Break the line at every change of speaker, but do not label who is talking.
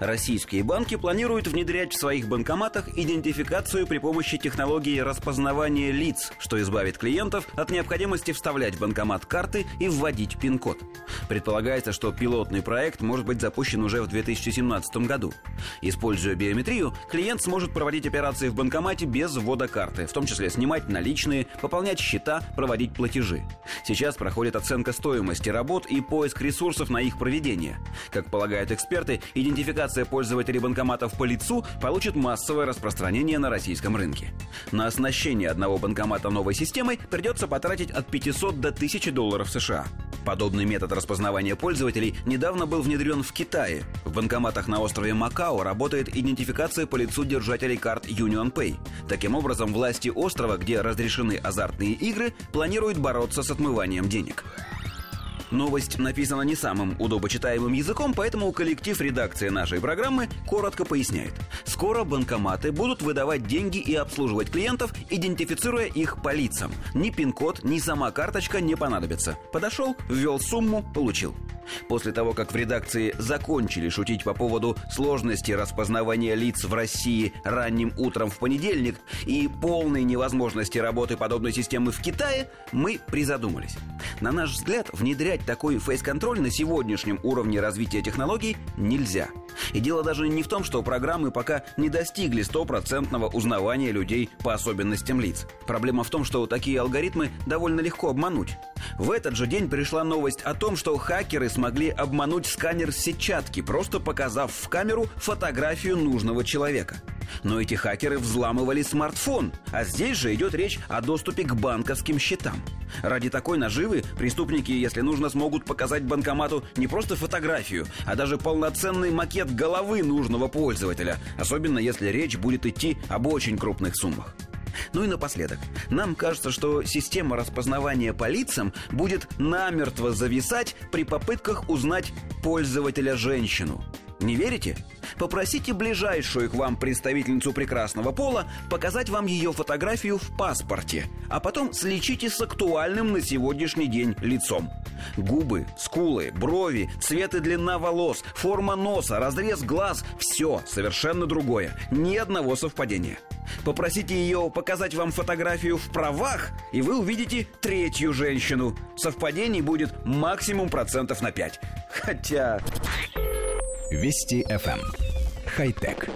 Российские банки планируют внедрять в своих банкоматах идентификацию при помощи технологии распознавания лиц, что избавит клиентов от необходимости вставлять в банкомат карты и вводить пин-код. Предполагается, что пилотный проект может быть запущен уже в 2017 году. Используя биометрию, клиент сможет проводить операции в банкомате без ввода карты, в том числе снимать наличные, пополнять счета, проводить платежи. Сейчас проходит оценка стоимости работ и поиск ресурсов на их проведение. Как полагают эксперты, идентификация пользователей банкоматов по лицу получит массовое распространение на российском рынке. На оснащение одного банкомата новой системой придется потратить от 500 до 1000 долларов США. Подобный метод распознавания пользователей недавно был внедрен в Китае. В банкоматах на острове Макао работает идентификация по лицу держателей карт Union Pay. Таким образом, власти острова, где разрешены азартные игры, планируют бороться с отмыванием денег. Новость написана не самым удобочитаемым языком, поэтому коллектив редакции нашей программы коротко поясняет. Скоро банкоматы будут выдавать деньги и обслуживать клиентов, идентифицируя их по лицам. Ни пин-код, ни сама карточка не понадобится. Подошел, ввел сумму, получил. После того, как в редакции закончили шутить по поводу сложности распознавания лиц в России ранним утром в понедельник и полной невозможности работы подобной системы в Китае, мы призадумались. На наш взгляд, внедрять такой фейс-контроль на сегодняшнем уровне развития технологий нельзя. И дело даже не в том, что программы пока не достигли стопроцентного узнавания людей по особенностям лиц. Проблема в том, что такие алгоритмы довольно легко обмануть. В этот же день пришла новость о том, что хакеры смогли обмануть сканер сетчатки, просто показав в камеру фотографию нужного человека. Но эти хакеры взламывали смартфон, а здесь же идет речь о доступе к банковским счетам. Ради такой наживы преступники, если нужно, смогут показать банкомату не просто фотографию, а даже полноценный макет головы нужного пользователя, особенно если речь будет идти об очень крупных суммах. Ну и напоследок. Нам кажется, что система распознавания по лицам будет намертво зависать при попытках узнать пользователя женщину. Не верите? Попросите ближайшую к вам представительницу прекрасного пола показать вам ее фотографию в паспорте, а потом слечите с актуальным на сегодняшний день лицом. Губы, скулы, брови, цвет и длина волос, форма носа, разрез глаз – все совершенно другое. Ни одного совпадения. Попросите ее показать вам фотографию в правах, и вы увидите третью женщину. Совпадений будет максимум процентов на 5. Хотя...
Вести FM. Эм. Хай-тек.